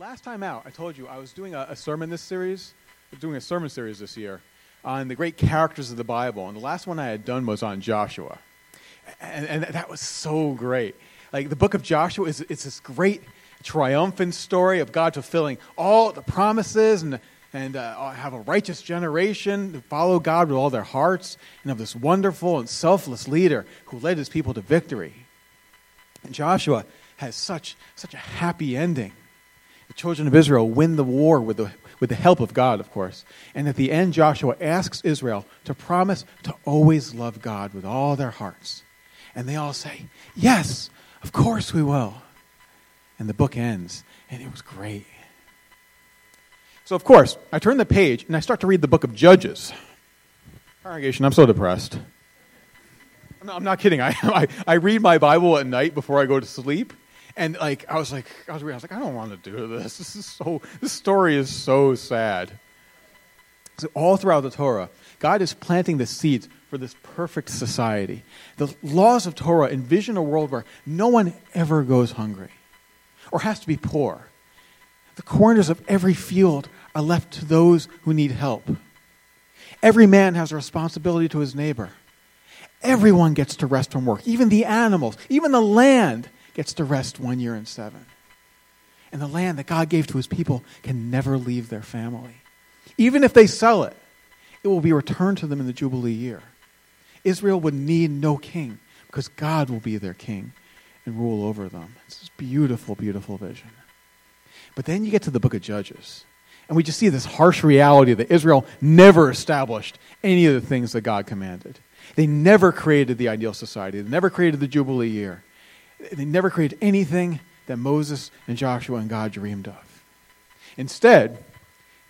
Last time out, I told you I was doing a, a sermon this series, doing a sermon series this year on the great characters of the Bible. And the last one I had done was on Joshua. And, and that was so great. Like, the book of Joshua is it's this great triumphant story of God fulfilling all the promises and, and uh, have a righteous generation who follow God with all their hearts and of this wonderful and selfless leader who led his people to victory. And Joshua has such, such a happy ending the children of Israel win the war with the, with the help of God, of course. And at the end, Joshua asks Israel to promise to always love God with all their hearts. And they all say, Yes, of course we will. And the book ends, and it was great. So, of course, I turn the page and I start to read the book of Judges. Congregation, I'm so depressed. I'm not, I'm not kidding. I, I, I read my Bible at night before I go to sleep and like I was like I was, I was like I don't want to do this. This is so this story is so sad. So all throughout the Torah, God is planting the seeds for this perfect society. The laws of Torah envision a world where no one ever goes hungry or has to be poor. The corners of every field are left to those who need help. Every man has a responsibility to his neighbor. Everyone gets to rest from work, even the animals, even the land gets to rest one year in seven. And the land that God gave to his people can never leave their family. Even if they sell it, it will be returned to them in the Jubilee year. Israel would need no king because God will be their king and rule over them. It's this beautiful, beautiful vision. But then you get to the book of Judges, and we just see this harsh reality that Israel never established any of the things that God commanded. They never created the ideal society, they never created the Jubilee year. They never created anything that Moses and Joshua and God dreamed of. Instead,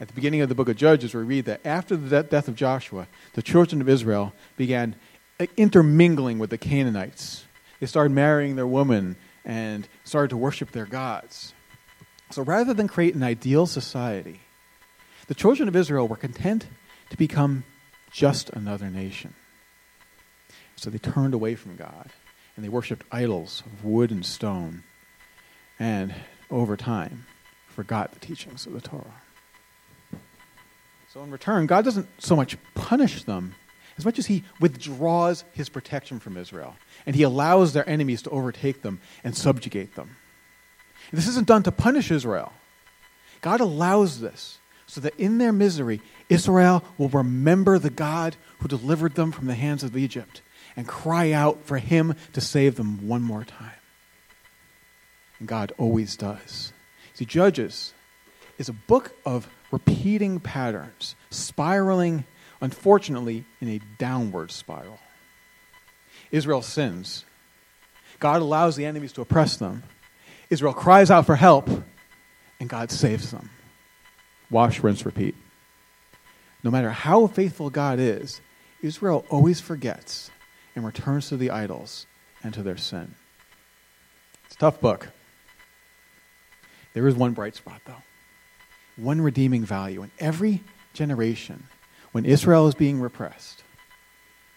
at the beginning of the book of Judges, we read that after the death of Joshua, the children of Israel began uh, intermingling with the Canaanites. They started marrying their women and started to worship their gods. So rather than create an ideal society, the children of Israel were content to become just another nation. So they turned away from God and they worshipped idols of wood and stone, and over time forgot the teachings of the Torah. So, in return, God doesn't so much punish them as much as He withdraws His protection from Israel, and He allows their enemies to overtake them and subjugate them. This isn't done to punish Israel. God allows this so that in their misery, Israel will remember the God who delivered them from the hands of Egypt and cry out for Him to save them one more time. And God always does. See, Judges is a book of repeating patterns, spiraling, unfortunately, in a downward spiral. Israel sins. God allows the enemies to oppress them. Israel cries out for help, and God saves them. Wash, rinse, repeat. No matter how faithful God is, Israel always forgets and returns to the idols and to their sin. It's a tough book. There is one bright spot, though. One redeeming value. In every generation, when Israel is being repressed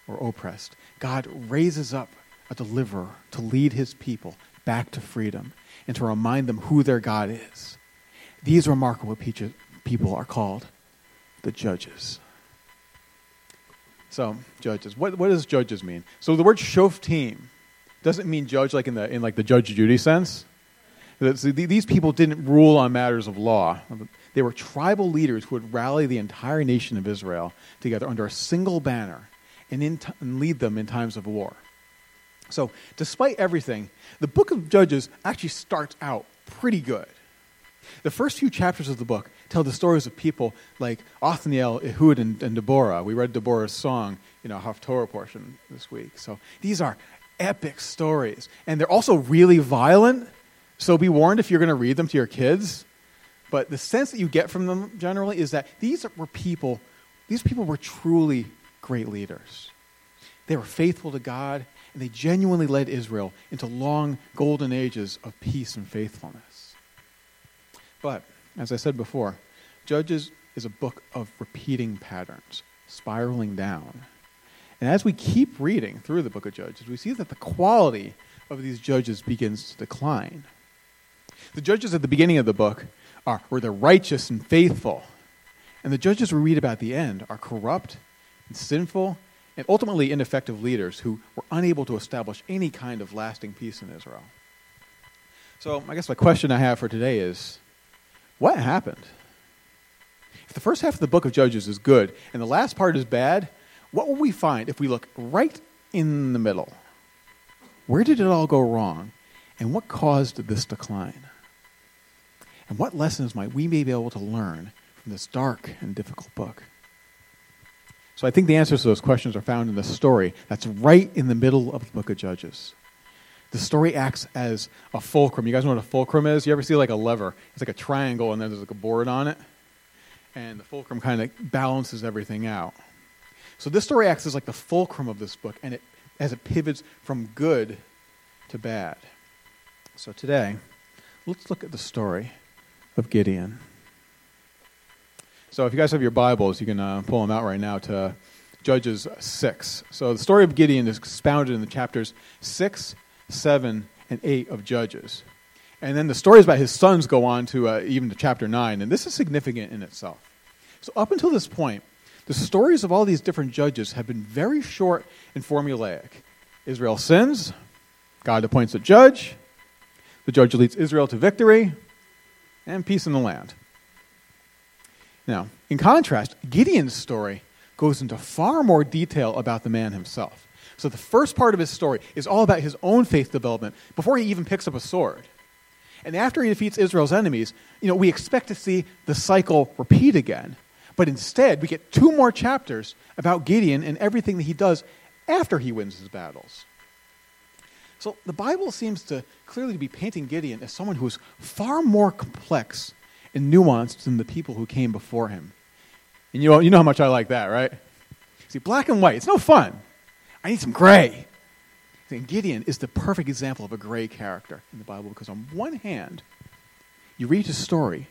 or oppressed, God raises up a deliverer to lead his people back to freedom and to remind them who their God is. These remarkable people are called the judges. So, judges. What, what does judges mean? So the word shoftim doesn't mean judge like in the, in like the Judge Judy sense. These people didn't rule on matters of law. They were tribal leaders who would rally the entire nation of Israel together under a single banner and, t- and lead them in times of war. So, despite everything, the book of Judges actually starts out pretty good. The first few chapters of the book tell the stories of people like Othniel, Ehud, and, and Deborah. We read Deborah's song, in know, Haftorah portion this week. So these are epic stories. And they're also really violent. So be warned if you're going to read them to your kids. But the sense that you get from them generally is that these were people, these people were truly great leaders. They were faithful to God, and they genuinely led Israel into long golden ages of peace and faithfulness. But as I said before, Judges is a book of repeating patterns, spiraling down. And as we keep reading through the book of Judges, we see that the quality of these judges begins to decline. The judges at the beginning of the book are were the righteous and faithful. And the judges we read about at the end are corrupt and sinful and ultimately ineffective leaders who were unable to establish any kind of lasting peace in Israel. So, I guess my question I have for today is what happened? If the first half of the book of Judges is good and the last part is bad, what will we find if we look right in the middle? Where did it all go wrong? And what caused this decline? And what lessons might we be able to learn from this dark and difficult book? So I think the answers to those questions are found in the story that's right in the middle of the book of Judges. The story acts as a fulcrum. You guys know what a fulcrum is? You ever see like a lever? It's like a triangle and then there's like a board on it. And the fulcrum kind of balances everything out. So this story acts as like the fulcrum of this book and it as it pivots from good to bad. So today, let's look at the story of Gideon. So if you guys have your Bibles, you can uh, pull them out right now to Judges 6. So the story of Gideon is expounded in the chapters 6, 7, and 8 of Judges. And then the stories about his sons go on to uh, even to chapter 9, and this is significant in itself. So up until this point, the stories of all these different judges have been very short and formulaic. Israel sins, God appoints a judge, the judge leads Israel to victory, and peace in the land. Now, in contrast, Gideon's story goes into far more detail about the man himself. So the first part of his story is all about his own faith development before he even picks up a sword. And after he defeats Israel's enemies, you know, we expect to see the cycle repeat again. But instead, we get two more chapters about Gideon and everything that he does after he wins his battles. So the Bible seems to clearly be painting Gideon as someone who is far more complex and nuanced than the people who came before him. And you know, you know how much I like that, right? See, black and white, it's no fun. I need some gray. And Gideon is the perfect example of a gray character in the Bible because, on one hand, you read his story,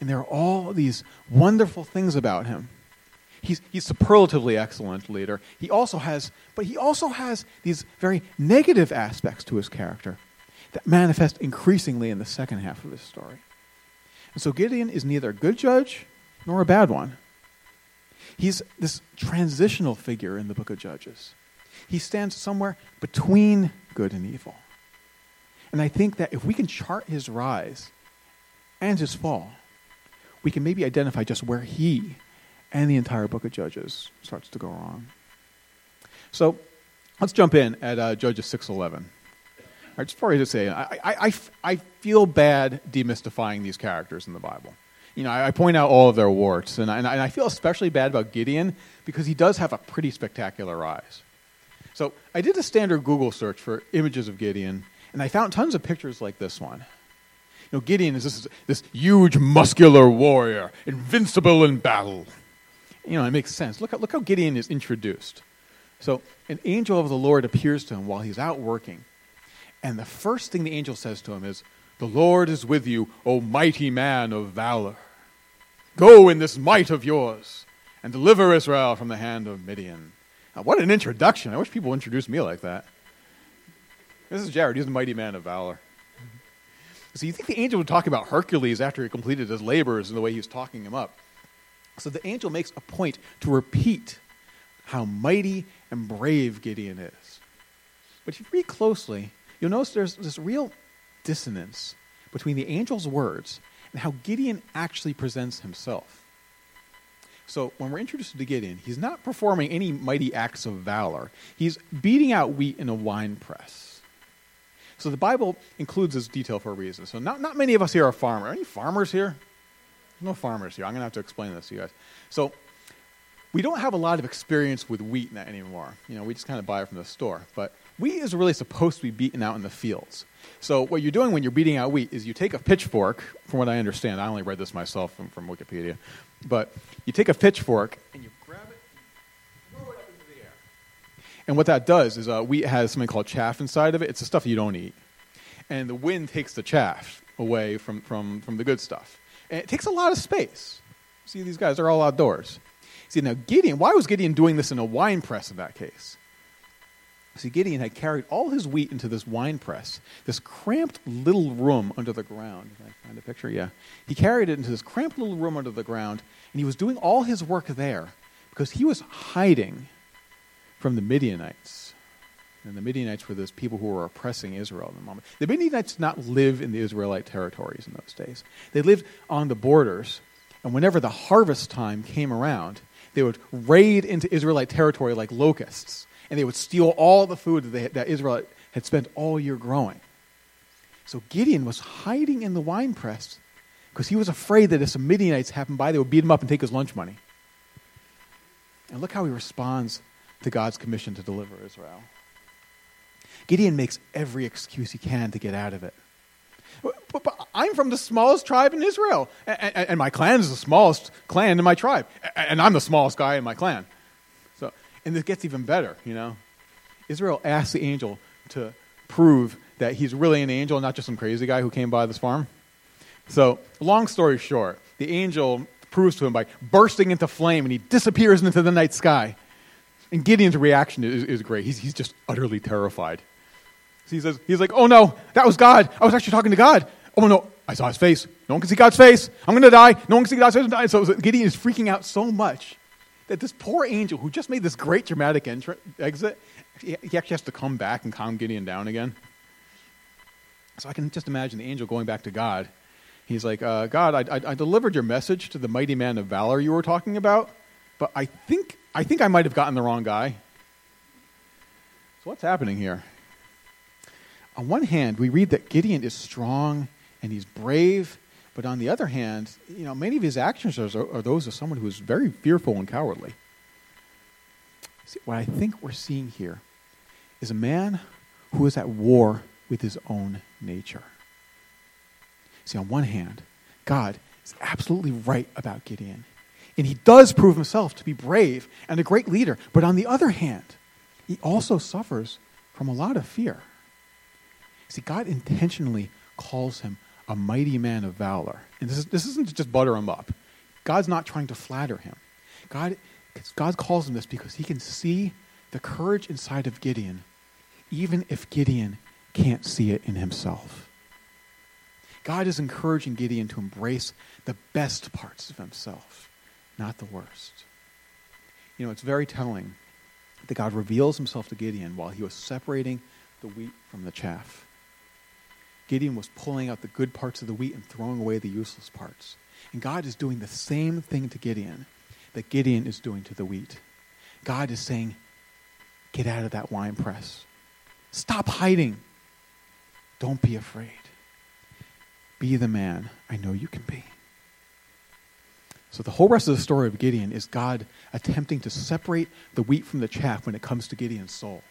and there are all these wonderful things about him. He's, he's superlatively excellent leader. He also has, but he also has these very negative aspects to his character that manifest increasingly in the second half of his story. And so Gideon is neither a good judge nor a bad one. He's this transitional figure in the book of Judges. He stands somewhere between good and evil. And I think that if we can chart his rise and his fall, we can maybe identify just where he and the entire book of Judges starts to go wrong. So let's jump in at uh, Judges 6.11 right, just before I just say, I, I, I, I feel bad demystifying these characters in the Bible. You know, I, I point out all of their warts, and I, and I feel especially bad about Gideon because he does have a pretty spectacular rise. So I did a standard Google search for images of Gideon, and I found tons of pictures like this one. You know, Gideon is this, this huge, muscular warrior, invincible in battle. You know, it makes sense. Look, look how Gideon is introduced. So, an angel of the Lord appears to him while he's out working. And the first thing the angel says to him is, The Lord is with you, O mighty man of valor. Go in this might of yours and deliver Israel from the hand of Midian. What an introduction. I wish people would introduce me like that. This is Jared. He's the mighty man of valor. So you think the angel would talk about Hercules after he completed his labors and the way he was talking him up. So the angel makes a point to repeat how mighty and brave Gideon is. But if you read closely, you'll notice there's this real dissonance between the angel's words and how Gideon actually presents himself. So when we're introduced to Gideon, he's not performing any mighty acts of valor. He's beating out wheat in a wine press. So the Bible includes this detail for a reason. So not, not many of us here are farmers. Are any farmers here? There's No farmers here. I'm going to have to explain this to you guys. So we don't have a lot of experience with wheat anymore. You know, we just kind of buy it from the store. But wheat is really supposed to be beaten out in the fields. So what you're doing when you're beating out wheat is you take a pitchfork, from what I understand, I only read this myself from, from Wikipedia, but you take a pitchfork and you grab it and throw it up into the air. And what that does is uh, wheat has something called chaff inside of it. It's the stuff you don't eat. And the wind takes the chaff away from, from, from the good stuff. And it takes a lot of space. See, these guys are all outdoors. See, now Gideon, why was Gideon doing this in a wine press in that case? See, Gideon had carried all his wheat into this wine press, this cramped little room under the ground. Can I find a picture? Yeah. He carried it into this cramped little room under the ground, and he was doing all his work there because he was hiding from the Midianites. And the Midianites were those people who were oppressing Israel at the moment. The Midianites did not live in the Israelite territories in those days. They lived on the borders, and whenever the harvest time came around, they would raid into Israelite territory like locusts and they would steal all the food that, they, that Israel had spent all year growing. So Gideon was hiding in the wine press because he was afraid that if some Midianites happened by, they would beat him up and take his lunch money. And look how he responds to God's commission to deliver Israel. Gideon makes every excuse he can to get out of it. But, but I'm from the smallest tribe in Israel, and, and, and, my clan is the smallest clan in my tribe, and I'm the smallest guy in my clan. And this gets even better, you know. Israel asks the angel to prove that he's really an angel, not just some crazy guy who came by this farm. So, long story short, the angel proves to him by bursting into flame and he disappears into the night sky. And Gideon's reaction is, is great. He's, he's just utterly terrified. So he says, he's like, oh no, that was God. I was actually talking to God. Oh no, I saw his face. No one can see God's face. I'm going to die. No one can see God's face. I'm gonna die. So Gideon is freaking out so much that this poor angel who just made this great dramatic entry, exit, he, he actually has to come back and calm Gideon down again. So I can just imagine the angel going back to God. He's like, uh, God, I, I, I, delivered your message to the mighty man of valor you were talking about, but I think I think I might have gotten the wrong guy. So what's happening here? On one hand, we read that Gideon is strong and he's brave but on the other hand, you know, many of his actions are, are those of someone who is very fearful and cowardly. See, what I think we're seeing here is a man who is at war with his own nature. See, on one hand, God is absolutely right about Gideon. And he does prove himself to be brave and a great leader. But on the other hand, he also suffers from a lot of fear. See, God intentionally calls him a mighty man of valor. And this, is, this isn't just butter him up. God's not trying to flatter him. God, God calls him this because he can see the courage inside of Gideon, even if Gideon can't see it in himself. God is encouraging Gideon to embrace the best parts of himself, not the worst. You know, it's very telling that God reveals himself to Gideon while he was separating the wheat from the chaff. Gideon was pulling out the good parts of the wheat and throwing away the useless parts. And God is doing the same thing to Gideon that Gideon is doing to the wheat. God is saying, Get out of that wine press. Stop hiding. Don't be afraid. Be the man I know you can be. So, the whole rest of the story of Gideon is God attempting to separate the wheat from the chaff when it comes to Gideon's soul.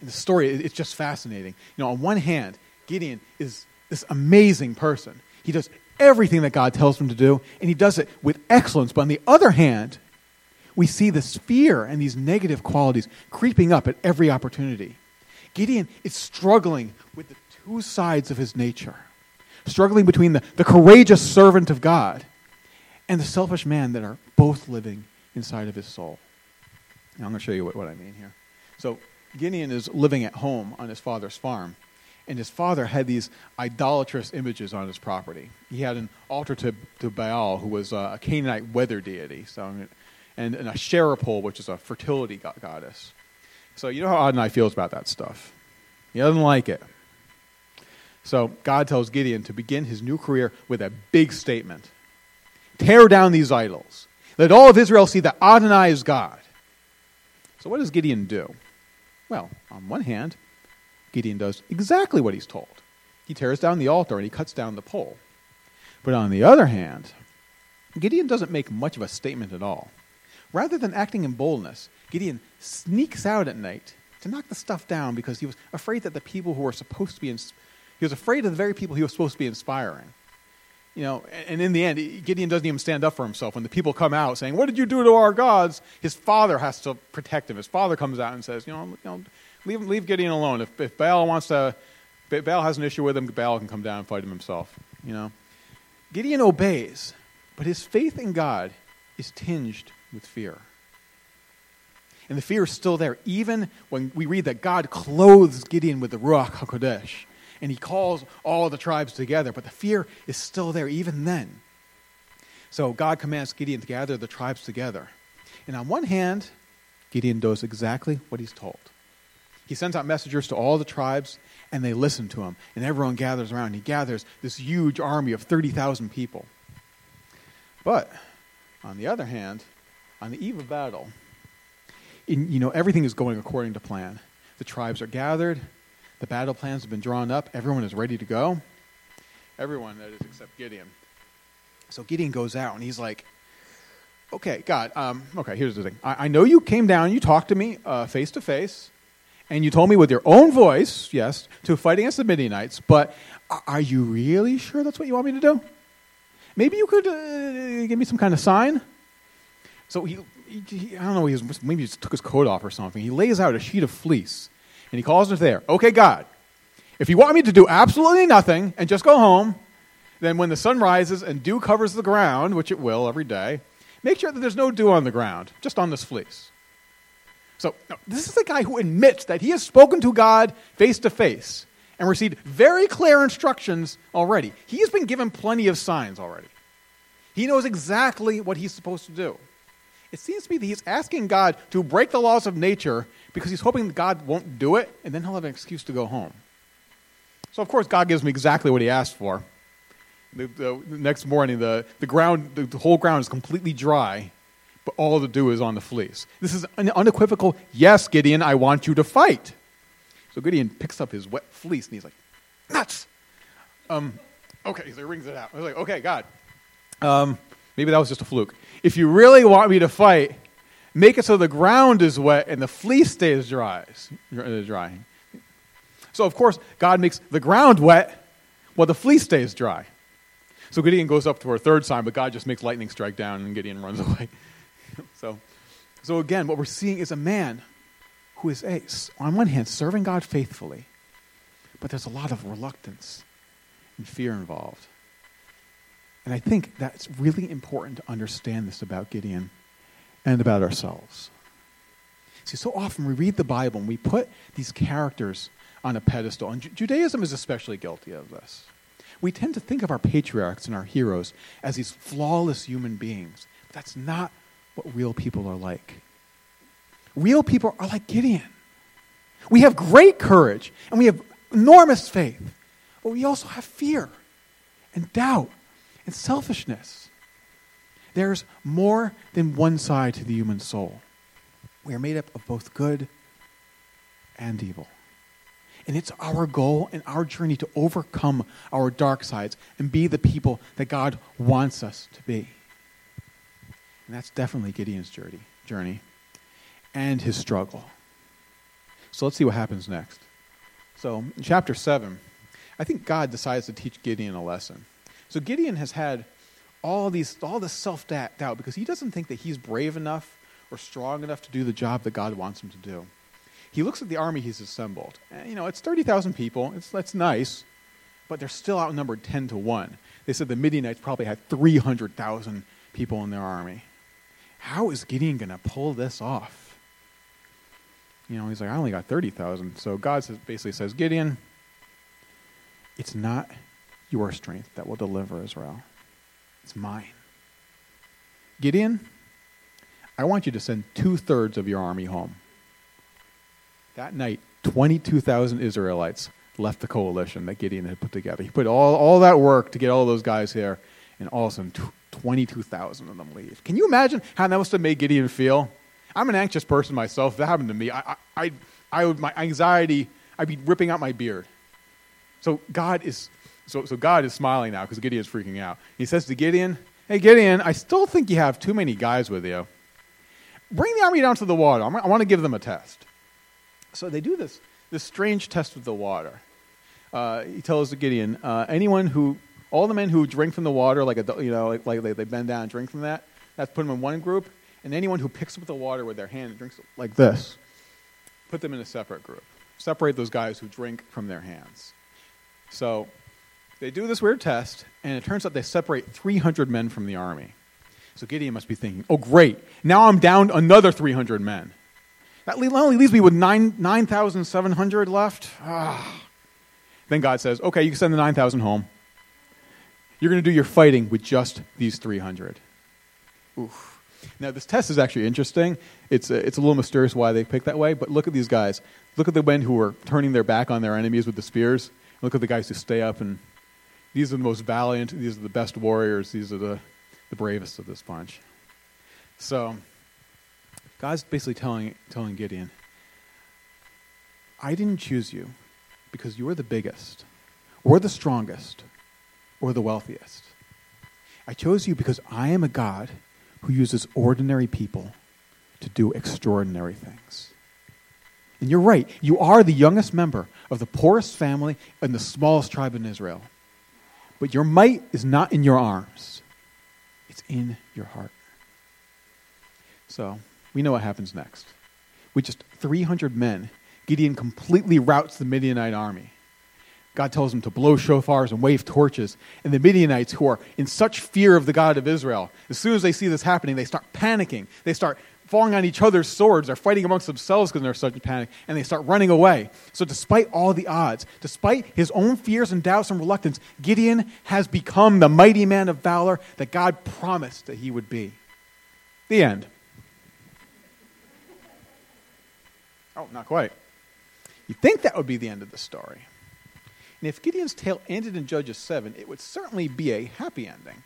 And the story, it's just fascinating. You know, on one hand, Gideon is this amazing person. He does everything that God tells him to do, and he does it with excellence. But on the other hand, we see this fear and these negative qualities creeping up at every opportunity. Gideon is struggling with the two sides of his nature, struggling between the, the courageous servant of God and the selfish man that are both living inside of his soul. Now, I'm going to show you what, what I mean here. So, Gideon is living at home on his father's farm and his father had these idolatrous images on his property. He had an altar to, to Baal, who was uh, a Canaanite weather deity, so, and, and a Asherah pole, which is a fertility goddess. So you know how Adonai feels about that stuff. He doesn't like it. So God tells Gideon to begin his new career with a big statement Tear down these idols. Let all of Israel see that Adonai is God. So what does Gideon do? Well, on one hand, Gideon does exactly what he's told. He tears down the altar and he cuts down the pole. But on the other hand, Gideon doesn't make much of a statement at all. Rather than acting in boldness, Gideon sneaks out at night to knock the stuff down because he was afraid that the people who were supposed to be, ins- he was afraid of the very people he was supposed to be inspiring. You know, and in the end, Gideon doesn't even stand up for himself. When the people come out saying, What did you do to our gods? His father has to protect him. His father comes out and says, You know, you know leave, leave Gideon alone. If, if Baal wants to, if Baal has an issue with him, Baal can come down and fight him himself. You know, Gideon obeys, but his faith in God is tinged with fear. And the fear is still there, even when we read that God clothes Gideon with the Ruach HaKodesh and he calls all the tribes together. But the fear is still there even then. So God commands Gideon to gather the tribes together. And on one hand, Gideon does exactly what he's told. He sends out messengers to all the tribes, and they listen to him. And everyone gathers around. He gathers this huge army of 30,000 people. But on the other hand, on the eve of battle, in, you know, everything is going according to plan. The tribes are gathered, the battle plans have been drawn up, everyone is ready to go. Everyone, that is, except Gideon. So Gideon goes out and he's like, okay, God, um, okay, here's the thing. I, I, know you came down, you talked to me face to face, and you told me with your own voice, yes, to fight against the Midianites, but are you really sure that's what you want me to do? Maybe you could uh, give me some kind of sign? So he, he, I don't know, he was, maybe he just took his coat off or something. He lays out a sheet of fleece and he calls us there. Okay, God, if you want me to do absolutely nothing and just go home, then when the sun rises and dew covers the ground, which it will every day, make sure that there's no dew on the ground, just on this fleece. So, this is the guy who admits that he has spoken to God face to face and received very clear instructions already. He has been given plenty of signs already. He knows exactly what he's supposed to do. It seems to me that he's asking God to break the laws of nature because he's hoping God won't do it, and then he'll have an excuse to go home. So, of course, God gives me exactly what he asked for. The, the, the next morning, the, the, ground, the, the whole ground is completely dry, but all the dew is on the fleece. This is an unequivocal, yes, Gideon, I want you to fight. So Gideon picks up his wet fleece and he's like, nuts. Um, okay, so he wrings it out. I was like, okay, God, um, maybe that was just a fluke. If you really want me to fight, make it so the ground is wet and the fleece stays dry. dry. So, of course, God makes the ground wet while the fleece stays dry. So Gideon goes up for a third sign, but God just makes lightning strike down and Gideon runs away. so, so, again, what we're seeing is a man who is, a, on one hand, serving God faithfully, but there's a lot of reluctance and fear involved. And I think that's really important to understand this about Gideon and about ourselves. See, so often we read the Bible and we put these characters on a pedestal, and Judaism is especially guilty of this. We tend to think of our patriarchs and our heroes as these flawless human beings, but that's not what real people are like. Real people are like Gideon. We have great courage and we have enormous faith, but we also have fear and doubt and selfishness. There's more than one side to the human soul. We are made up of both good and evil. And it's our goal and our journey to overcome our dark sides and be the people that God wants us to be. And that's definitely Gideon's journey, journey and his struggle. So let's see what happens next. So, in chapter 7, I think God decides to teach Gideon a lesson. So Gideon has had all these all this self doubt because he doesn't think that he's brave enough or strong enough to do the job that God wants him to do. He looks at the army he's assembled. And, you know, it's 30,000 people. It's, that's nice, but they're still outnumbered 10 to 1. They said the Midianites probably had 300,000 people in their army. How is Gideon going to pull this off? You know, he's like, I only got 30,000. So God says, basically says, Gideon, it's not your strength that will deliver Israel. It's mine. Gideon, I want you to send two thirds of your army home. That night, 22,000 Israelites left the coalition that Gideon had put together. He put all, all that work to get all those guys here, and all of a sudden, 22,000 of them leave. Can you imagine how that must have made Gideon feel? I'm an anxious person myself. If that happened to me, I, I, I, would, my anxiety, I'd be ripping out my beard. So God is so, so God is smiling now because Gideon's freaking out. He says to Gideon, Hey, Gideon, I still think you have too many guys with you. Bring the army down to the water. I want to give them a test. So they do this, this strange test with the water. Uh, he tells Gideon, uh, anyone who, all the men who drink from the water, like, a, you know, like, like they, they bend down and drink from that, that's put them in one group. And anyone who picks up the water with their hand and drinks like this, put them in a separate group. Separate those guys who drink from their hands. So they do this weird test, and it turns out they separate 300 men from the army. So Gideon must be thinking, oh, great, now I'm down another 300 men. That only leaves me with 9,700 9, left. Ah. Then God says, okay, you can send the 9,000 home. You're going to do your fighting with just these 300. Oof. Now, this test is actually interesting. It's a, it's a little mysterious why they picked that way, but look at these guys. Look at the men who are turning their back on their enemies with the spears. Look at the guys who stay up, and these are the most valiant. These are the best warriors. These are the, the bravest of this bunch. So, God's basically telling, telling Gideon, I didn't choose you because you are the biggest, or the strongest, or the wealthiest. I chose you because I am a God who uses ordinary people to do extraordinary things. And you're right, you are the youngest member of the poorest family and the smallest tribe in Israel. But your might is not in your arms, it's in your heart. So, we know what happens next. With just 300 men, Gideon completely routs the Midianite army. God tells them to blow shofars and wave torches. And the Midianites, who are in such fear of the God of Israel, as soon as they see this happening, they start panicking. They start falling on each other's swords. They're fighting amongst themselves because they're such panic, and they start running away. So, despite all the odds, despite his own fears and doubts and reluctance, Gideon has become the mighty man of valor that God promised that he would be. The end. Oh, not quite. You think that would be the end of the story. And if Gideon's tale ended in Judges 7, it would certainly be a happy ending.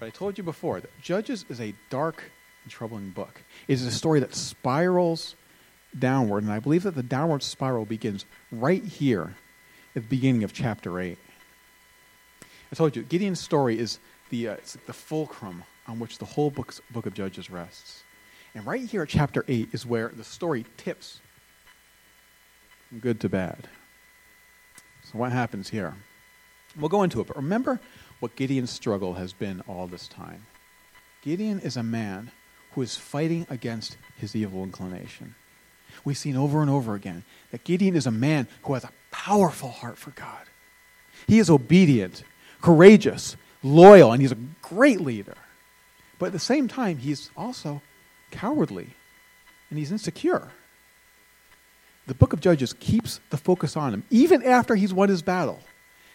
But I told you before that Judges is a dark and troubling book. It is a story that spirals downward, and I believe that the downward spiral begins right here at the beginning of chapter 8. I told you, Gideon's story is the, uh, it's like the fulcrum on which the whole book, book of Judges rests. And right here at chapter 8 is where the story tips from good to bad. So, what happens here? We'll go into it, but remember what Gideon's struggle has been all this time. Gideon is a man who is fighting against his evil inclination. We've seen over and over again that Gideon is a man who has a powerful heart for God. He is obedient, courageous, loyal, and he's a great leader. But at the same time, he's also cowardly and he's insecure the book of Judges keeps the focus on him, even after he's won his battle,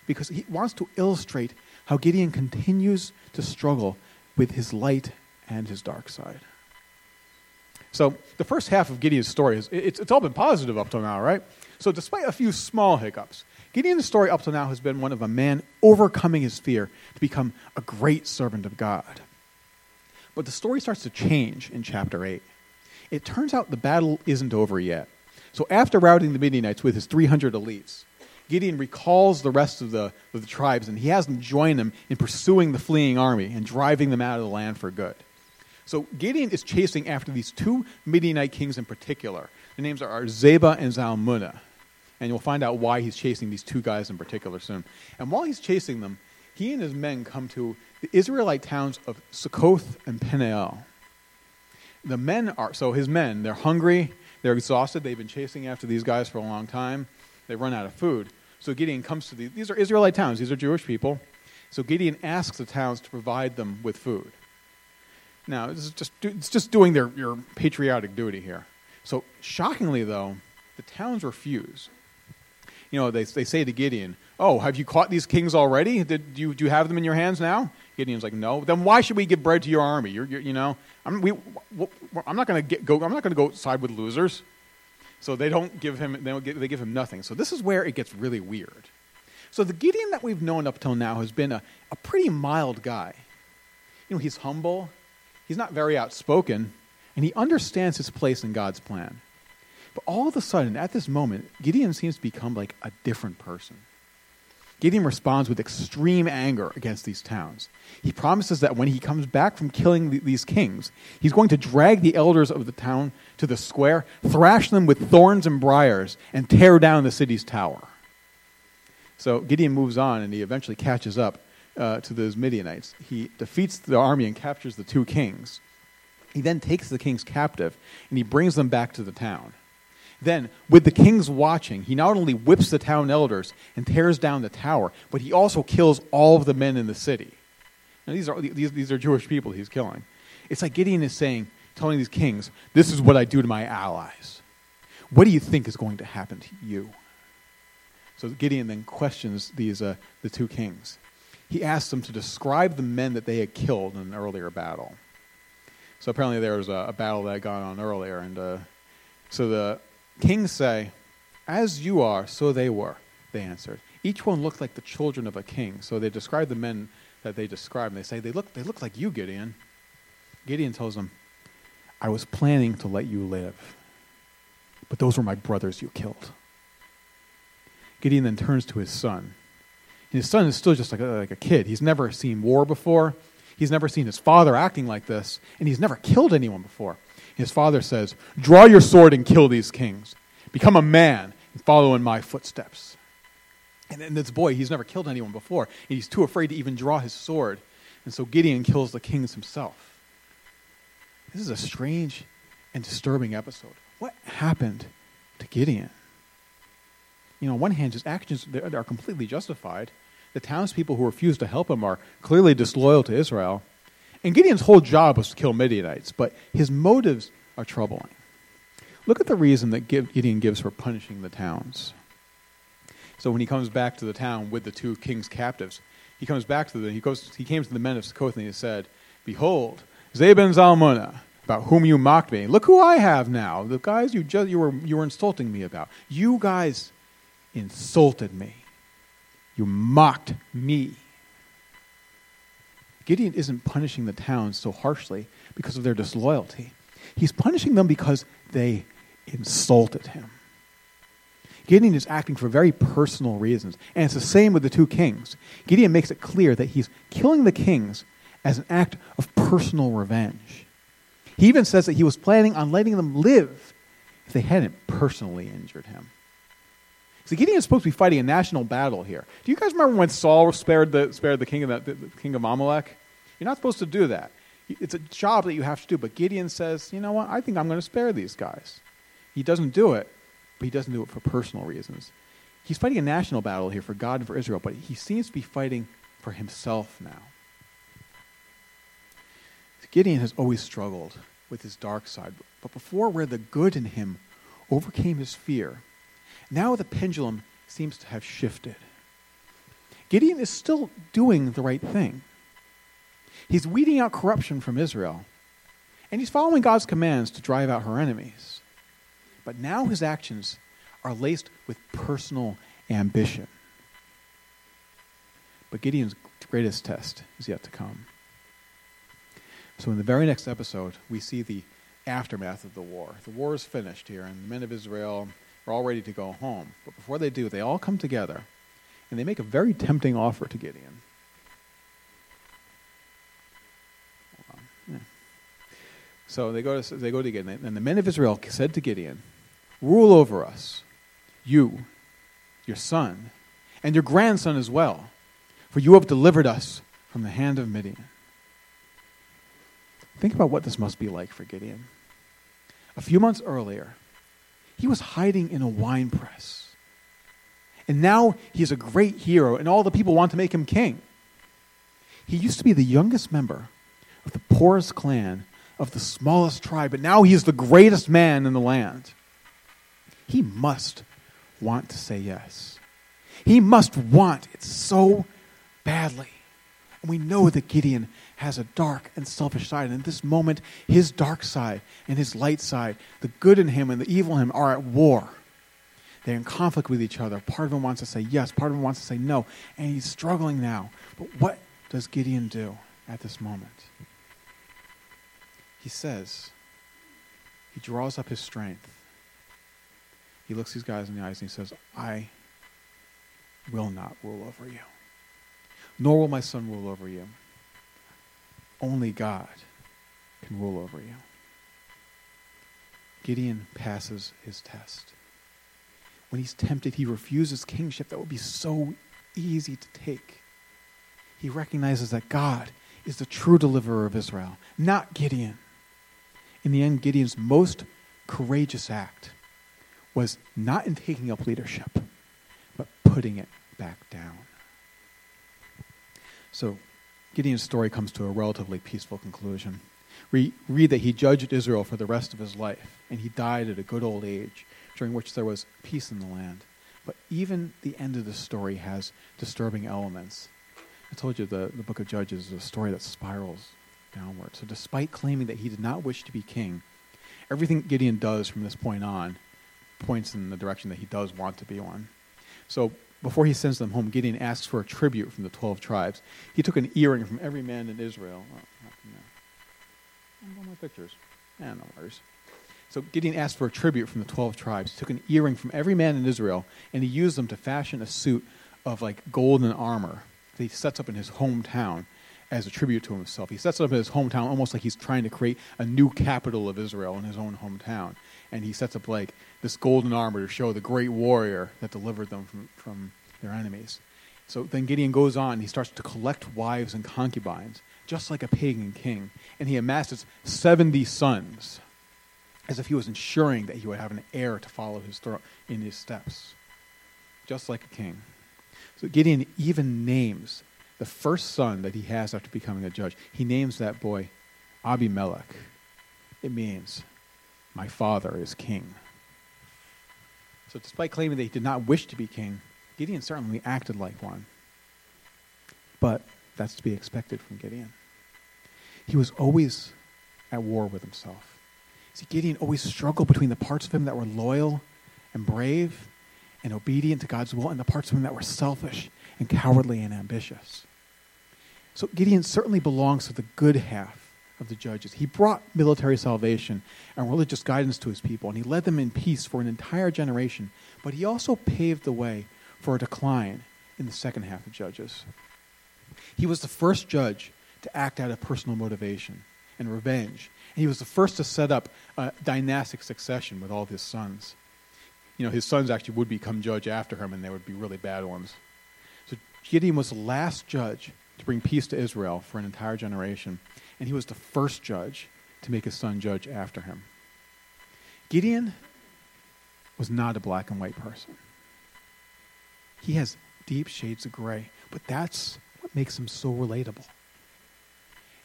because he wants to illustrate how Gideon continues to struggle with his light and his dark side. So, the first half of Gideon's story, is, it's, it's all been positive up till now, right? So, despite a few small hiccups, Gideon's story up till now has been one of a man overcoming his fear to become a great servant of God. But the story starts to change in chapter 8. It turns out the battle isn't over yet. So after routing the Midianites with his 300 elites, Gideon recalls the rest of the, of the tribes and he has them join him in pursuing the fleeing army and driving them out of the land for good. So Gideon is chasing after these two Midianite kings in particular. Their names are Zebah and Zalmunna. And you'll find out why he's chasing these two guys in particular soon. And while he's chasing them, he and his men come to the Israelite towns of Succoth and Peniel. The men are, so his men, they're hungry, they're exhausted. They've been chasing after these guys for a long time. They run out of food. So Gideon comes to these. These are Israelite towns. These are Jewish people. So Gideon asks the towns to provide them with food. Now, this is just, it's just doing their your patriotic duty here. So, shockingly, though, the towns refuse. You know, they, they say to Gideon, Oh, have you caught these kings already? Did you, do you have them in your hands now? Gideon's like, No. Then why should we give bread to your army? You're, you're you know, I'm, we, I'm not going to go. I'm not going to go side with losers. So they don't give him. They, don't give, they give him nothing. So this is where it gets really weird. So the Gideon that we've known up till now has been a, a pretty mild guy. You know, he's humble. He's not very outspoken, and he understands his place in God's plan. But all of a sudden, at this moment, Gideon seems to become like a different person. Gideon responds with extreme anger against these towns. He promises that when he comes back from killing the, these kings, he's going to drag the elders of the town to the square, thrash them with thorns and briars, and tear down the city's tower. So Gideon moves on and he eventually catches up uh, to those Midianites. He defeats the army and captures the two kings. He then takes the kings captive and he brings them back to the town. Then, with the kings watching, he not only whips the town elders and tears down the tower, but he also kills all of the men in the city. Now, these are, these, these are Jewish people he's killing. It's like Gideon is saying, telling these kings, This is what I do to my allies. What do you think is going to happen to you? So Gideon then questions these, uh, the two kings. He asks them to describe the men that they had killed in an earlier battle. So apparently there was a, a battle that had gone on earlier, and uh, so the kings say, As you are, so they were, they answered. Each one looked like the children of a king. So they describe the men that they describe, and they say, They look, they look like you, Gideon. Gideon tells them, I was planning to let you live, but those were my brothers you killed. Gideon then turns to his son. And his son is still just like a, like a kid. He's never seen war before. He's never seen his father acting like this, and he's never killed anyone before. His father says, Draw your sword and kill these kings. Become a man and follow in my footsteps. And then this boy, he's never killed anyone before, and he's too afraid to even draw his sword. And so Gideon kills the kings himself. This is a strange and disturbing episode. What happened to Gideon? You know, on one hand, his actions are completely justified. The townspeople who refuse to help him are clearly disloyal to Israel. And Gideon's whole job was to kill Midianites, but his motives are troubling. Look at the reason that Gideon gives for punishing the towns. So when he comes back to the town with the two king's captives, he comes back to them. He goes. He came to the men of Succoth and he said, "Behold, Zebin Zalmunna, about whom you mocked me. Look who I have now. The guys you just you were you were insulting me about. You guys insulted me. You mocked me." Gideon isn't punishing the towns so harshly because of their disloyalty. He's punishing them because they insulted him. Gideon is acting for very personal reasons. And it's the same with the two kings. Gideon makes it clear that he's killing the kings as an act of personal revenge. He even says that he was planning on letting them live if they hadn't personally injured him. So Gideon is supposed to be fighting a national battle here. Do you guys remember when Saul spared the, spared the king of the, the king of Amalek? You're not supposed to do that. It's a job that you have to do. But Gideon says, you know what? I think I'm going to spare these guys. He doesn't do it, but he doesn't do it for personal reasons. He's fighting a national battle here for God and for Israel, but he seems to be fighting for himself now. Gideon has always struggled with his dark side, but before where the good in him overcame his fear, now the pendulum seems to have shifted. Gideon is still doing the right thing. He's weeding out corruption from Israel, and he's following God's commands to drive out her enemies. But now his actions are laced with personal ambition. But Gideon's greatest test is yet to come. So, in the very next episode, we see the aftermath of the war. The war is finished here, and the men of Israel are all ready to go home. But before they do, they all come together and they make a very tempting offer to Gideon. So they go to they go to Gideon, and the men of Israel said to Gideon, "Rule over us, you, your son, and your grandson as well, for you have delivered us from the hand of Midian." Think about what this must be like for Gideon. A few months earlier, he was hiding in a wine press. And now he is a great hero, and all the people want to make him king. He used to be the youngest member of the poorest clan of the smallest tribe, but now he is the greatest man in the land. He must want to say yes. He must want it so badly. And we know that Gideon has a dark and selfish side. And in this moment, his dark side and his light side, the good in him and the evil in him, are at war. They're in conflict with each other. Part of him wants to say yes, part of him wants to say no. And he's struggling now. But what does Gideon do at this moment? He says, he draws up his strength. He looks these guys in the eyes and he says, I will not rule over you, nor will my son rule over you. Only God can rule over you. Gideon passes his test. When he's tempted, he refuses kingship that would be so easy to take. He recognizes that God is the true deliverer of Israel, not Gideon. In the end, Gideon's most courageous act was not in taking up leadership, but putting it back down. So, Gideon's story comes to a relatively peaceful conclusion. we read that he judged Israel for the rest of his life, and he died at a good old age, during which there was peace in the land. But even the end of the story has disturbing elements. I told you the, the book of Judges is a story that spirals downward. So, despite claiming that he did not wish to be king, everything Gideon does from this point on points in the direction that he does want to be one. So, before he sends them home, Gideon asks for a tribute from the 12 tribes. He took an earring from every man in Israel. Oh. One more pictures. Yeah, no worries. So Gideon asked for a tribute from the 12 tribes. He took an earring from every man in Israel, and he used them to fashion a suit of like golden armor that he sets up in his hometown as a tribute to himself. He sets up in his hometown almost like he's trying to create a new capital of Israel in his own hometown. And he sets up like this golden armor to show the great warrior that delivered them from, from their enemies. So then Gideon goes on, he starts to collect wives and concubines, just like a pagan king. And he amasses 70 sons, as if he was ensuring that he would have an heir to follow his throne in his steps, just like a king. So Gideon even names the first son that he has after becoming a judge, he names that boy Abimelech. It means, my father is king. So, despite claiming that he did not wish to be king, Gideon certainly acted like one. But that's to be expected from Gideon. He was always at war with himself. See, Gideon always struggled between the parts of him that were loyal and brave and obedient to God's will and the parts of him that were selfish and cowardly and ambitious. So Gideon certainly belongs to the good half of the judges. He brought military salvation and religious guidance to his people, and he led them in peace for an entire generation. But he also paved the way for a decline in the second half of Judges. He was the first judge to act out of personal motivation and revenge. And he was the first to set up a dynastic succession with all of his sons. You know, his sons actually would become judge after him, and they would be really bad ones. So Gideon was the last judge to bring peace to Israel for an entire generation. And he was the first judge to make his son judge after him. Gideon was not a black and white person. He has deep shades of gray, but that's what makes him so relatable.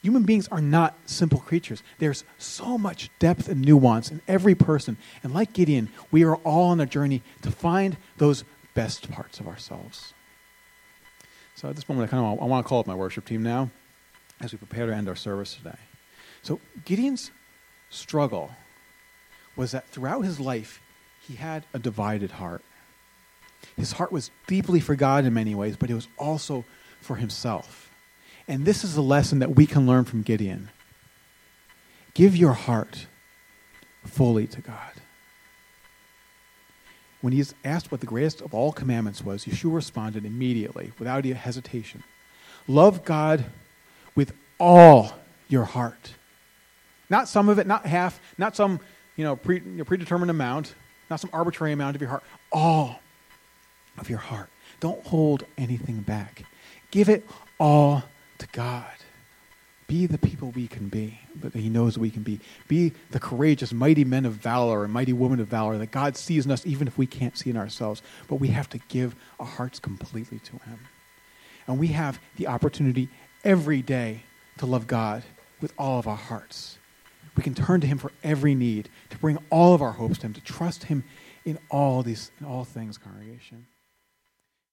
Human beings are not simple creatures. There's so much depth and nuance in every person. And like Gideon, we are all on a journey to find those best parts of ourselves. So at this moment, I kind of I want to call up my worship team now as we prepare to end our service today. So Gideon's struggle was that throughout his life, he had a divided heart. His heart was deeply for God in many ways, but it was also for himself. And this is a lesson that we can learn from Gideon. Give your heart fully to God. When he he's asked what the greatest of all commandments was, Yeshua responded immediately, without any hesitation Love God with all your heart. Not some of it, not half, not some you know, pre, you know, predetermined amount, not some arbitrary amount of your heart. All of your heart. Don't hold anything back. Give it all to God. Be the people we can be, that He knows we can be. Be the courageous, mighty men of valor and mighty women of valor that God sees in us, even if we can't see in ourselves. But we have to give our hearts completely to Him. And we have the opportunity every day to love God with all of our hearts. We can turn to Him for every need, to bring all of our hopes to Him, to trust Him in all these, in all things, congregation.